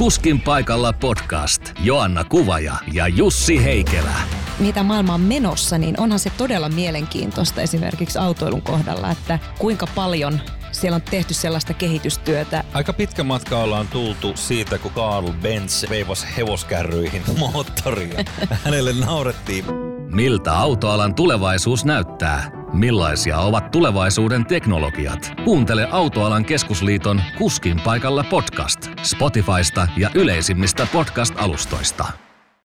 Kuskin paikalla podcast. Joanna Kuvaja ja Jussi Heikelä. Mitä maailma on menossa, niin onhan se todella mielenkiintoista esimerkiksi autoilun kohdalla, että kuinka paljon siellä on tehty sellaista kehitystyötä. Aika pitkä matka ollaan tultu siitä, kun Carl Benz veivasi hevoskärryihin moottoria. Hänelle naurettiin. Miltä autoalan tulevaisuus näyttää? Millaisia ovat tulevaisuuden teknologiat? Kuuntele Autoalan keskusliiton Kuskin paikalla podcast Spotifysta ja yleisimmistä podcast-alustoista.